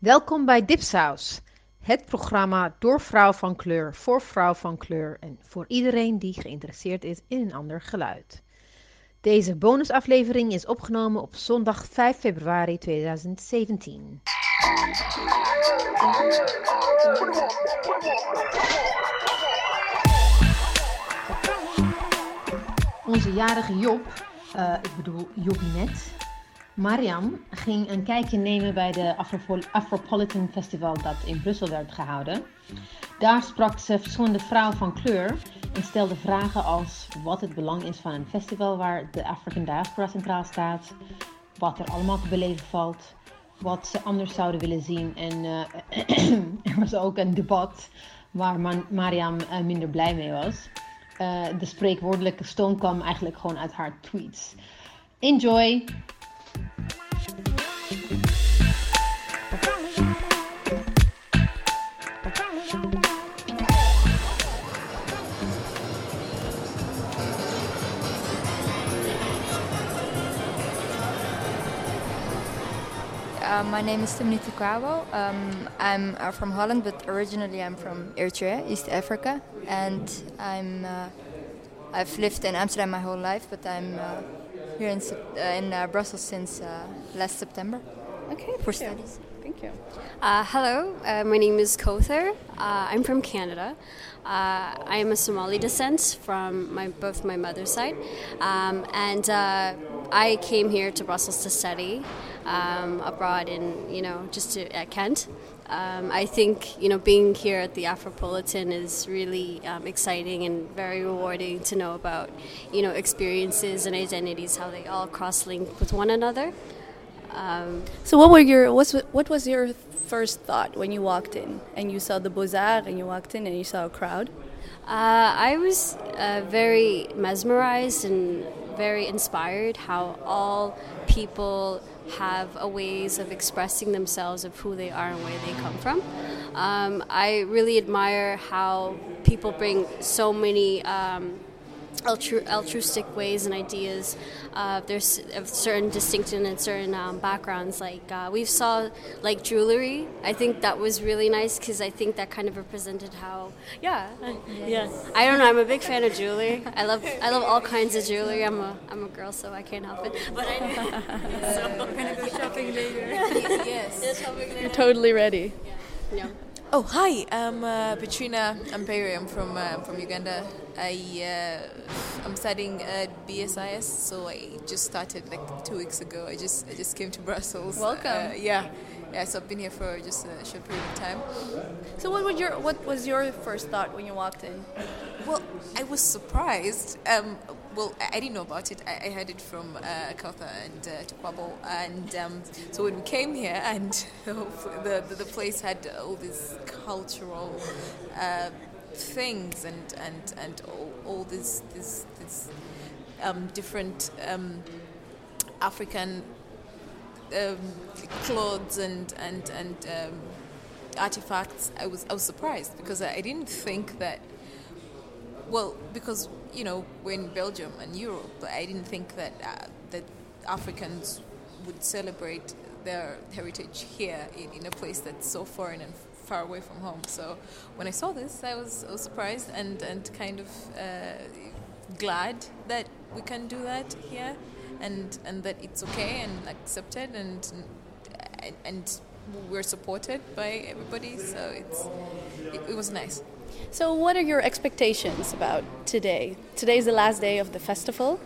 Welkom bij Dipsaus, het programma door vrouw van kleur, voor vrouw van kleur en voor iedereen die geïnteresseerd is in een ander geluid. Deze bonusaflevering is opgenomen op zondag 5 februari 2017. Onze jarige Job, uh, ik bedoel Jobinet, Mariam ging een kijkje nemen bij de Afropolitan Festival dat in Brussel werd gehouden. Daar sprak ze verschillende vrouwen van kleur en stelde vragen als wat het belang is van een festival waar de African diaspora centraal staat, wat er allemaal te beleven valt, wat ze anders zouden willen zien. En uh, er was ook een debat waar Mariam uh, minder blij mee was. Uh, de spreekwoordelijke stoom kwam eigenlijk gewoon uit haar tweets. Enjoy! My name is Timniti Kwabo. Um, I'm uh, from Holland, but originally I'm from Eritrea, East Africa, and I'm uh, I've lived in Amsterdam my whole life, but I'm uh, here in uh, in uh, Brussels since last September. Okay, for studies. Thank you. hello, my name is Kother. I'm from Canada. I am a Somali descent from my both my mother's side, um, and I came here to Brussels to study um, abroad in, you know, just to, at Kent. Um, I think, you know, being here at the Afropolitan is really um, exciting and very rewarding to know about, you know, experiences and identities, how they all cross-link with one another. Um, so what were your what's, what was your first thought when you walked in and you saw the Beaux-Arts and you walked in and you saw a crowd? Uh, I was uh, very mesmerized and very inspired how all people have a ways of expressing themselves of who they are and where they come from. Um, I really admire how people bring so many um, altru- altruistic ways and ideas. Uh, there's a certain distinction and certain um, backgrounds. Like uh, we saw like jewelry. I think that was really nice because I think that kind of represented how. Yeah, yeah. I don't know. I'm a big fan of jewelry. I love I love all kinds of jewelry. I'm a I'm a girl, so I can't help it. But I. yeah. so we're gonna go shopping later. yes. You're totally ready. Yeah. Oh, hi. I'm uh, Petrina Ampere. I'm from uh, from Uganda. I uh, I'm studying at BSIS, so I just started like two weeks ago. I just I just came to Brussels. Welcome. Uh, yeah, yeah. So I've been here for just a short period of time. So what was your what was your first thought when you walked in? Well, I was surprised. Um, well, I, didn't know about it. I, I heard it from uh, and uh, Tukwabo. And um, so when we came here, and the, the, the place had all these cultural uh, things and, and, and all, all these, these, these um, different um, African um, clothes and, and, and um, artifacts, I was, I was surprised because I didn't think that well, because you know we're in Belgium and Europe, I didn't think that uh, that Africans would celebrate their heritage here in, in, a place that's so foreign and far away from home. So when I saw this, I was, I was surprised and and kind of uh, glad that we can do that here, and and that it's okay and accepted and and, and we're supported by everybody. So it's it, it was nice. So, what are your expectations about today? Today is the last day of the festival.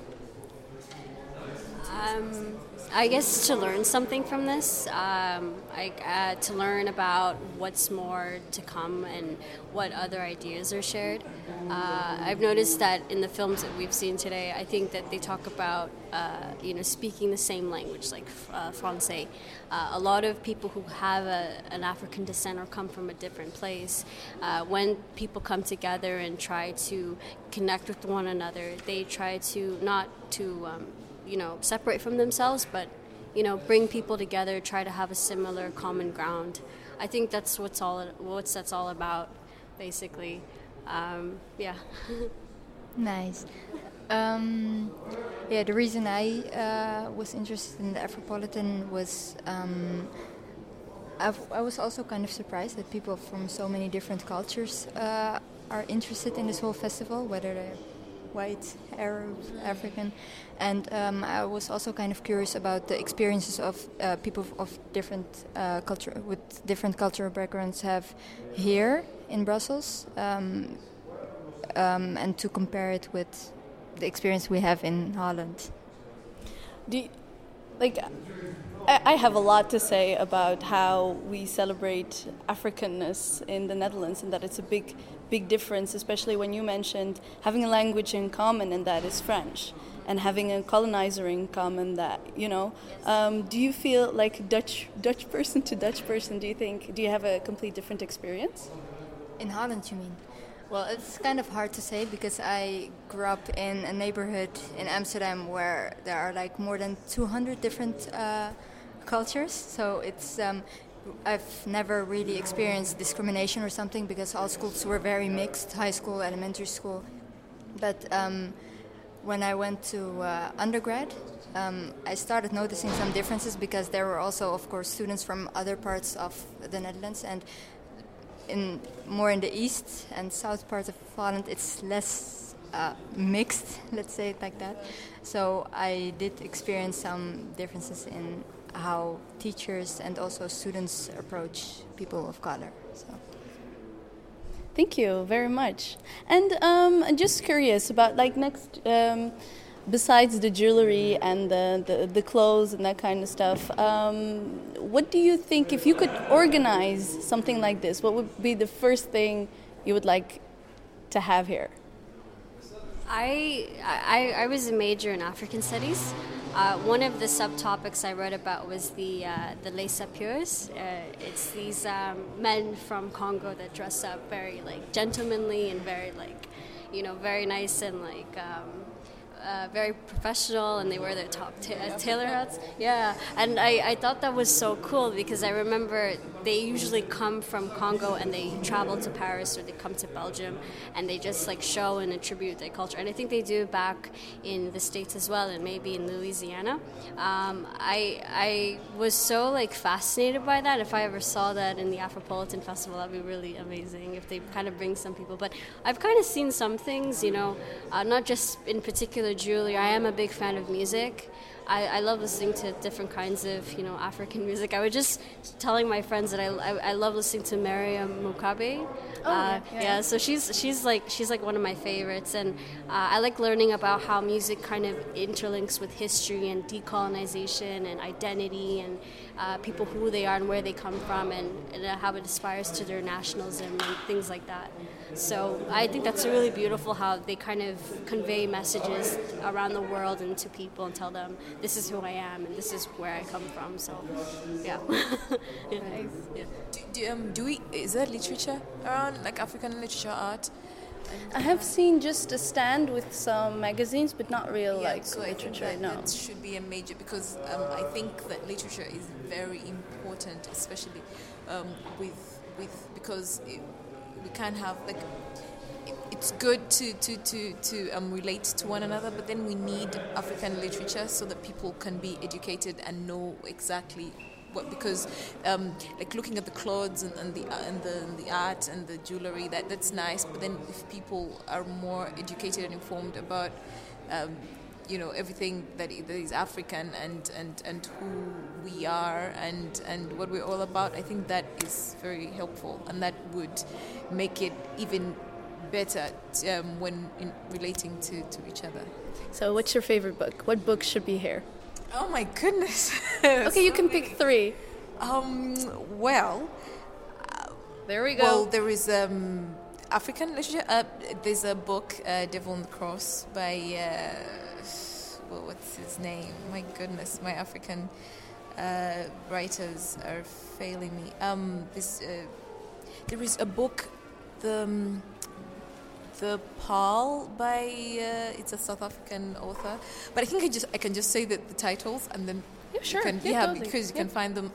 Um, I guess to learn something from this, um, I, uh, to learn about what's more to come and what other ideas are shared. Uh, I've noticed that in the films that we've seen today, I think that they talk about uh, you know speaking the same language, like uh, Francais. Uh, a lot of people who have a, an African descent or come from a different place, uh, when people come together and try to connect with one another, they try to not to um, you know separate from themselves, but you know bring people together, try to have a similar common ground. I think that's what's all what's that's all about, basically. Um, yeah. nice. Um, yeah, the reason I uh, was interested in the Afropolitan was um, i was also kind of surprised that people from so many different cultures uh, are interested in this whole festival, whether they're white, Arab, African, and um, I was also kind of curious about the experiences of uh, people of different uh, culture with different cultural backgrounds have here in Brussels, um, um, and to compare it with the experience we have in Holland. Like I have a lot to say about how we celebrate Africanness in the Netherlands, and that it's a big, big difference, especially when you mentioned having a language in common, and that is French, and having a colonizer in common. That you know, um, do you feel like Dutch, Dutch person to Dutch person? Do you think? Do you have a complete different experience? In Holland, you mean? Well, it's kind of hard to say because I grew up in a neighborhood in Amsterdam where there are like more than 200 different uh, cultures. So it's um, I've never really experienced discrimination or something because all schools were very mixed, high school, elementary school. But um, when I went to uh, undergrad, um, I started noticing some differences because there were also, of course, students from other parts of the Netherlands, and in more in the east and south parts of Holland, it's less uh, mixed, let's say it like that. So I did experience some differences in how teachers and also students approach people of color. So. Thank you very much. And um, just curious about like next. Um, besides the jewelry and the, the, the, clothes and that kind of stuff, um, what do you think if you could organize something like this? What would be the first thing you would like to have here? I, I, I was a major in African studies. Uh, one of the subtopics I wrote about was the uh, the Les Sapeurs. Uh, it's these um, men from Congo that dress up very like gentlemanly and very like, you know, very nice and like um, uh, very professional and they wear their top ta- uh, tailor hats. Yeah, and I, I thought that was so cool because I remember they usually come from Congo and they travel to Paris or they come to Belgium and they just like show and attribute their culture. And I think they do back in the States as well and maybe in Louisiana. Um, I, I was so like fascinated by that. If I ever saw that in the Afropolitan Festival, that'd be really amazing if they kind of bring some people. But I've kind of seen some things, you know, uh, not just in particular Julie. I am a big fan of music. I, I, love listening to different kinds of you know African music. I was just telling my friends that I, I, I love listening to Miriam Makeba. Oh, uh, yeah, yeah. so she's she's like she's like one of my favorites, and uh, I like learning about how music kind of interlinks with history and decolonization and identity and uh, people who they are and where they come from, and, and how it aspires to their nationalism and things like that. So I think that's really beautiful how they kind of convey messages around the world and to people and tell them this is who I am and this is where I come from. So yeah. yeah. Nice. yeah. Do, do, um, do we is there literature around like African literature art? I have seen just a stand with some magazines, but not real yeah, like so literature. that, no, that should be a major because um, I think that literature is very important, especially um, with with because it, we can't have like it's good to to to to um, relate to one another, but then we need African literature so that people can be educated and know exactly what because um, like looking at the clothes and, and the uh, and the, and the art and the jewelry that that's nice, but then if people are more educated and informed about um, you know everything that is African and, and, and who we are and, and what we're all about. I think that is very helpful, and that would make it even better um, when relating to, to each other. So, what's your favorite book? What books should be here? Oh my goodness! okay, you can pick three. Um, well, there we go. Well, there is um, African literature. Uh, there's a book, uh, Devil on the Cross, by. Uh, what's his name? My goodness, my African uh, writers are failing me. Um, this, uh, there is a book, the um, the Paul by uh, it's a South African author, but I think I just I can just say that the titles and then yeah, sure. Can, yeah, yeah totally. because you yeah. can find them.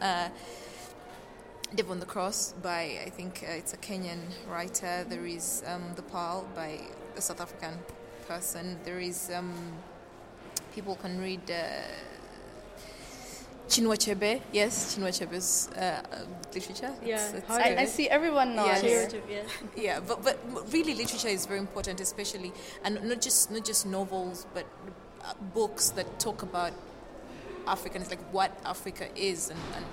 Uh, Devil on the Cross by I think uh, it's a Kenyan writer. There is um, the Pearl by a South African person. There is um, people can read uh, Chinua Achebe, yes, Chinua Achebe's uh, uh, literature. Yeah, It's- it's I, I see everyone nods. Yes. Yeah. Yeah, but but really, literature is very important, especially and not just not just novels, but uh, books that talk about Africans, like what Africa is, and, and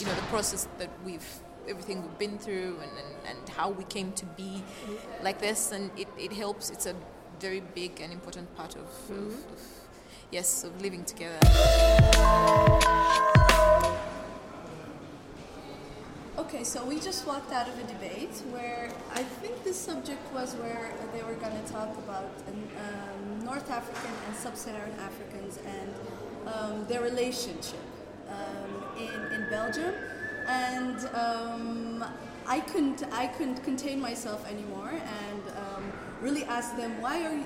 you know the process that we've everything we've been through, and, and, and how we came to be like this, and it, it helps. It's a very big and important part of, of, of yes of living together. Okay, so we just walked out of a debate where I think the subject was where they were going to talk about um, North African and Sub-Saharan Africans and um, their relationship in, in Belgium, and um, I couldn't I couldn't contain myself anymore and um, really asked them why are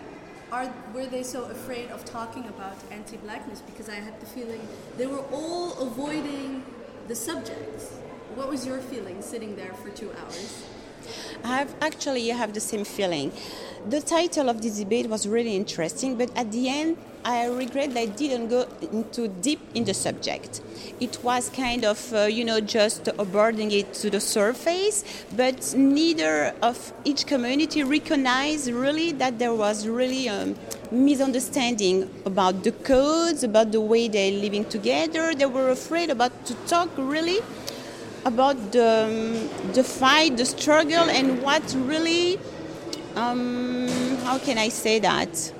are were they so afraid of talking about anti-blackness because I had the feeling they were all avoiding the subject. What was your feeling sitting there for two hours? I have actually I have the same feeling. The title of this debate was really interesting, but at the end, I regret that I didn't go into deep in the subject. It was kind of, uh, you know, just abording it to the surface, but neither of each community recognized really that there was really a misunderstanding about the codes, about the way they're living together. They were afraid about to talk really about the, um, the fight, the struggle, and what really, um, how can I say that?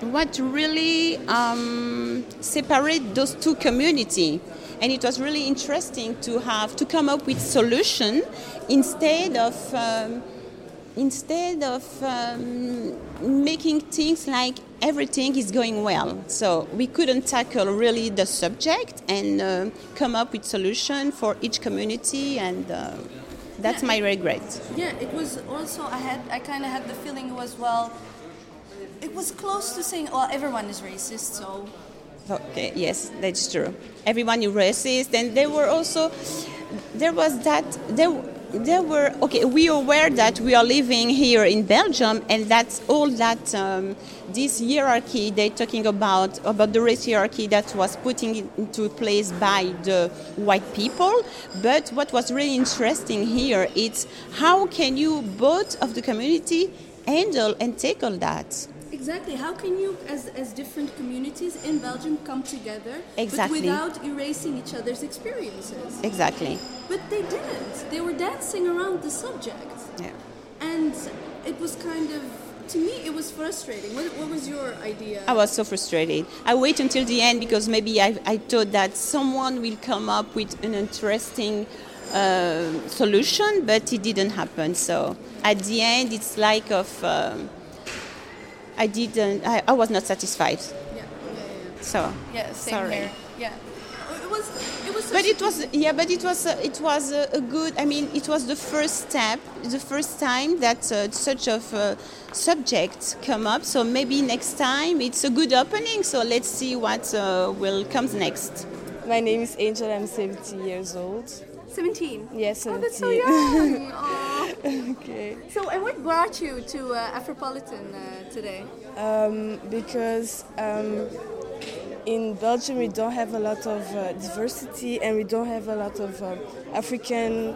What really um, separate those two communities. And it was really interesting to have to come up with solution instead of um, instead of um, making things like everything is going well. So we couldn't tackle really the subject and uh, come up with solution for each community, and uh, that's my regret. Yeah, it was also I had I kind of had the feeling it was well. It was close to saying, "Well, everyone is racist," so Okay, yes, that's true. Everyone is racist, and there were also there was that there there were okay. We are aware that we are living here in Belgium, and that's all that um, this hierarchy they're talking about about the race hierarchy that was putting into place by the white people. But what was really interesting here is how can you both of the community handle and tackle that. Exactly. How can you, as, as different communities in Belgium, come together Exactly. but without erasing each other's experiences? Exactly. But they didn't. They were dancing around the subject. Yeah. And it was kind of, to me, it was frustrating. What, what was your idea? I was so frustrated. I wait until the end because maybe I, I thought that someone will come up with an interesting uh, solution, but it didn't happen. So at the end, it's like of um, I didn't. I, I was not satisfied. yeah, yeah, yeah. So Yeah, same sorry. here. Yeah. It was, it was But it was yeah, but it was uh, it was a, a good. I mean, it was the first step, the first time that uh, such of uh, subject come up. So maybe next time it's a good opening. So let's see what uh, will comes next. My name is Angel. I'm 17 years old. 17. Yes, Oh, that's so 17. young. Okay. So, and what brought you to uh, Afropolitan uh, today? Um, because um, in Belgium we don't have a lot of uh, diversity and we don't have a lot of um, African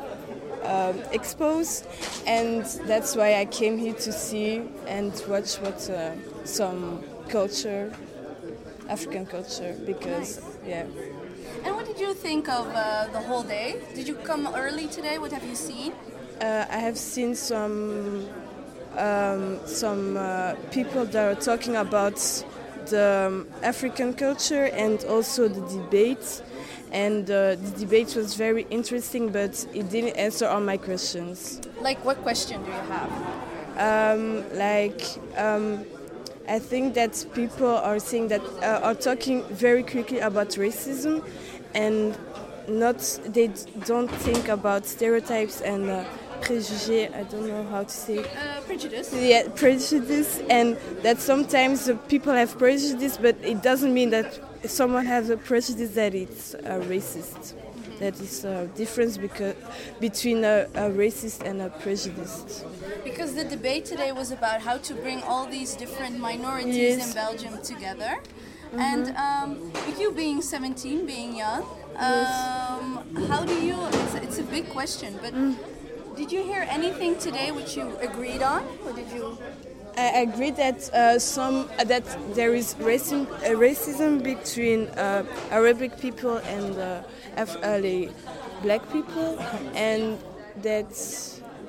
um, expos, and that's why I came here to see and watch what uh, some culture, African culture, because yeah. And what did you think of uh, the whole day? Did you come early today? What have you seen? Uh, I have seen some um, some uh, people that are talking about the um, African culture and also the debate. And uh, the debate was very interesting, but it didn't answer all my questions. Like, what question do you have? Um, like, um, I think that people are saying that uh, are talking very quickly about racism, and not they d- don't think about stereotypes and préjugés. I don't know how to say. it. Uh, prejudice. Yeah, prejudice, and that sometimes people have prejudice, but it doesn't mean that someone has a prejudice that it's uh, racist. That is a difference because, between a, a racist and a prejudiced. Because the debate today was about how to bring all these different minorities Yes. in Belgium together. And um, with you being 17, being young, um, how do you? It's, it's a big question, but did you hear anything today which you agreed on, or did you? I agree that uh, some that there is racism, uh, racism between uh, Arabic people and uh, uh, black people, and that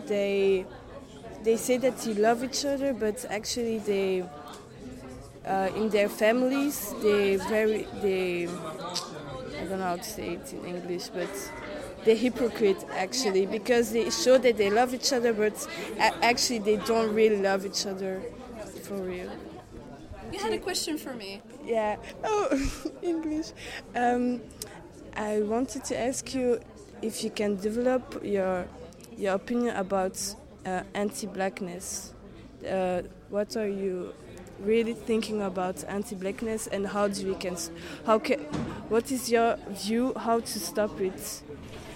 they they say that they love each other, but actually they uh, in their families they very they I don't know how to say it in English, but they hypocrite actually because they show that they love each other, but actually they don't really love each other for real. You had a question for me. Yeah. Oh, English. Um, I wanted to ask you if you can develop your your opinion about uh, anti-blackness. Uh, what are you really thinking about anti-blackness, and how do we can how can what is your view how to stop it?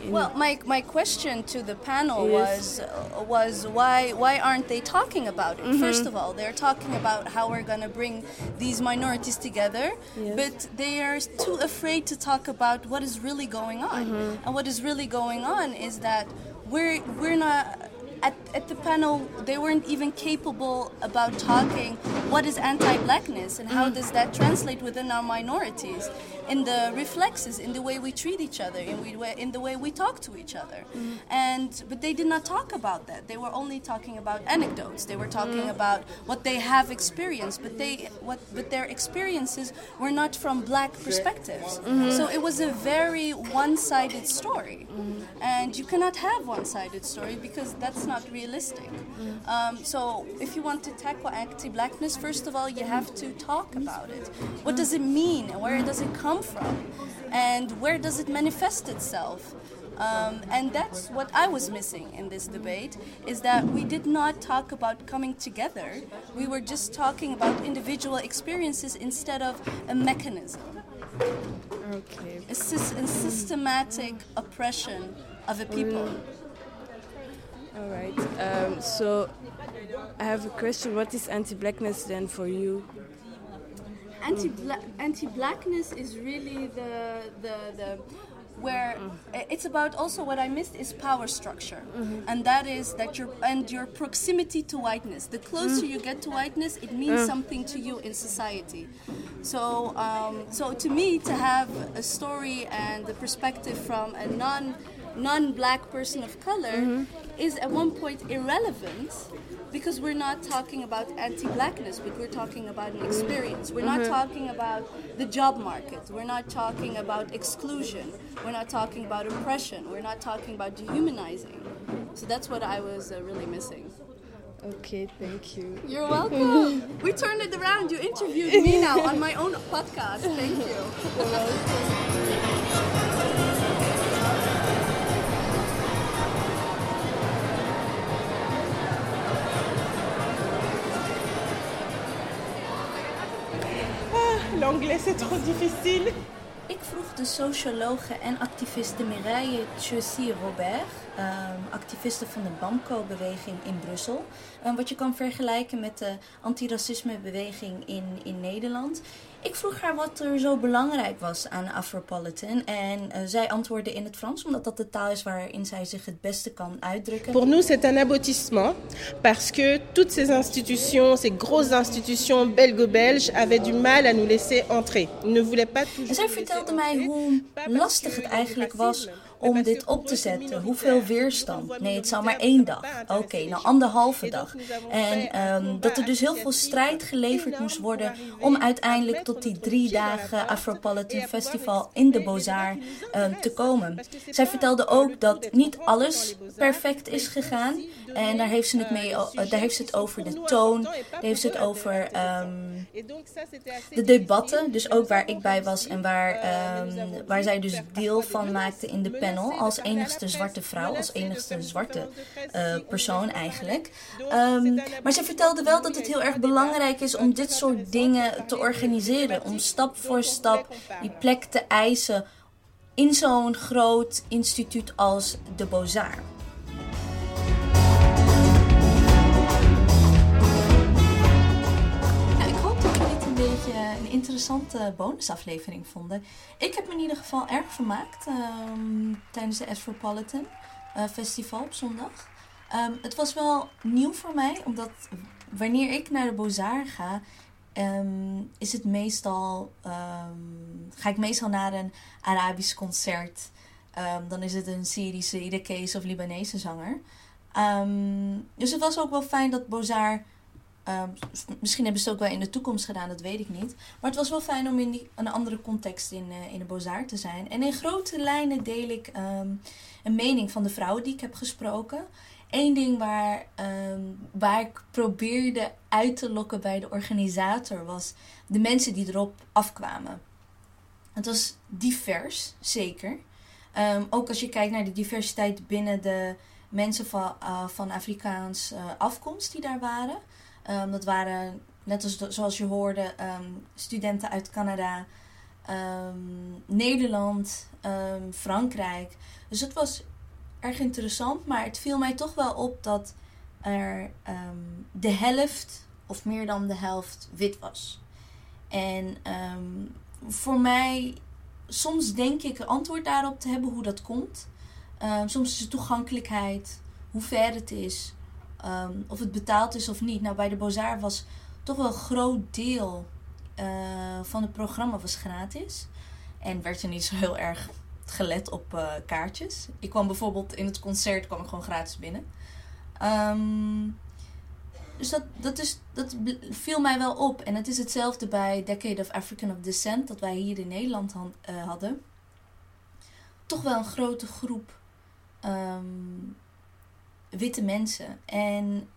Well, my, my question to the panel Yes. was uh, was why why aren't they talking about it? First of all, they're talking about how we're going to bring these minorities together, Yes. but they are too afraid to talk about what is really going on. And what is really going on is that we're we're not at, at the panel they weren't even capable about talking what is anti-blackness and how does that translate within our minorities in the reflexes in the way we treat each other in, we, in the way we talk to each other. Mm-hmm. And but they did not talk about that. They were only talking about anecdotes. They were mm-hmm. talking about what they have experienced but they what but their experiences were not from black perspectives. Mm-hmm. So it was a very one-sided story. And you cannot have one-sided story because that's not realistic. Um, so if you want to tackle anti-blackness first of all you have to talk about it what does it mean and where does it come from and where does it manifest itself um, and that's what I was missing in this debate is that we did not talk about coming together. We were just talking about individual experiences instead of a mechanism, okay. a, sys- a systematic oppression of a people. All right. Um, so I have a question. What is anti-blackness then for you? anti anti blackness is really the the the where it's about also what I missed is power structure, mm-hmm. and that is that your and your proximity to whiteness. The closer mm. you get to whiteness, it means mm. something to you in society. So um, so to me, to have a story and the perspective from a non non-black person of color mm-hmm. is at one point irrelevant because we're not talking about anti-blackness but we're talking about an experience. We're not talking about the job market. We're not talking about exclusion. We're not talking about oppression. We're not talking about dehumanizing. So that's what i was uh, really missing. Okay, thank you. you're welcome. We turned it around. You interviewed me now on my own podcast. Thank you L'anglais c'est trop difficile. Ik vroeg de sociologe en activiste Mireille Chaussy-Robert, ehm, activiste van de BAMCO-beweging in Brussel, eh, wat je kan vergelijken met de antiracisme-beweging in, in Nederland. Ik vroeg haar wat er zo belangrijk was aan Afropolitan en eh, zij antwoordde in het Frans, omdat dat de taal is waarin zij zich het beste kan uitdrukken. Pour nous, c'est un aboutissement parce que toutes ces institutions, ces grosses institutions belgo-belges, avaient du mal à nous laisser entrer. Ils ne voulaient pas toujours. En zij vertelde mij hoe lastig het eigenlijk was om dit op te zetten? Hoeveel weerstand? Nee, het zou maar één dag. Oké, nou anderhalve dag. En ehm, dat er dus heel veel strijd geleverd moest worden om uiteindelijk tot die drie dagen Afropolitan Festival in de Bozaar ehm, te komen. Zij vertelde ook dat niet alles perfect is gegaan. En daar heeft ze het, mee, daar heeft ze het over de toon, daar heeft ze het over ehm, de debatten, dus ook waar ik bij was en waar, ehm, waar zij dus deel van maakte in de panel als enigste zwarte vrouw, als enigste zwarte eh, persoon eigenlijk. Ehm, maar ze vertelde wel dat het heel erg belangrijk is om dit soort dingen te organiseren, om stap voor stap die plek te eisen in zo'n groot instituut als de Bozar. Een interessante bonusaflevering vonden. Ik heb me in ieder geval erg vermaakt ehm, tijdens de Afropolitan uh, Festival op zondag. Ehm, het was wel nieuw voor mij, omdat wanneer ik naar de Bozar ga, ehm, is het meestal, ga ik meestal naar een Arabisch concert. dan is het een Syrische, Irakees of Libanese zanger. dus het was ook wel fijn dat Bozar Ehm, misschien hebben ze het ook wel in de toekomst gedaan, dat weet ik niet. Maar het was wel fijn om in een andere context in, uh, in de Bozar te zijn. En in grote lijnen deel ik ehm, een mening van de vrouwen die ik heb gesproken. Eén ding waar, ehm, waar ik probeerde uit te lokken bij de organisator was de mensen die erop afkwamen. Het was divers, zeker. ook als je kijkt naar de diversiteit binnen de mensen van, uh, van Afrikaans uh, afkomst die daar waren. Um, dat waren, net als, zoals je hoorde, um, studenten uit Canada, um, Nederland, Frankrijk. Dus het was erg interessant, maar het viel mij toch wel op dat er de helft, of meer dan de helft, wit was. En voor mij, soms denk ik antwoord daarop te hebben hoe dat komt. soms is het toegankelijkheid, hoe ver het is. Ehm, of het betaald is of niet. Nou, bij de Bozar was toch wel een groot deel uh, van het programma was gratis. En werd er niet zo heel erg gelet op uh, kaartjes. Ik kwam bijvoorbeeld in het concert kwam ik gewoon gratis binnen. Um, dus dat, dat, is, dat viel mij wel op. En het is hetzelfde bij Decade of African of Descent, dat wij hier in Nederland uh, hadden. Toch wel een grote groep um, witte mensen. En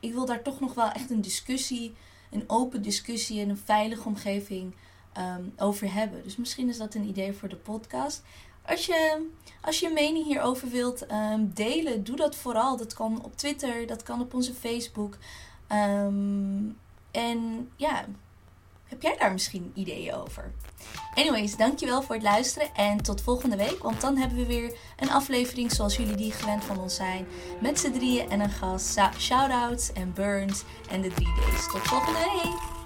ik wil daar toch nog wel echt een discussie, een open discussie en een veilige omgeving um, over hebben. Dus misschien is dat een idee voor de podcast. Als je, als je mening hierover wilt um, delen, doe dat vooral. Dat kan op Twitter, dat kan op onze Facebook. Um, en ja, heb jij daar misschien ideeën over? Anyways, dankjewel voor het luisteren en tot volgende week. Want dan hebben we weer een aflevering zoals jullie die gewend van ons zijn. Met z'n drieën en een gast. Shoutouts en burns en de 3 days. Tot volgende week!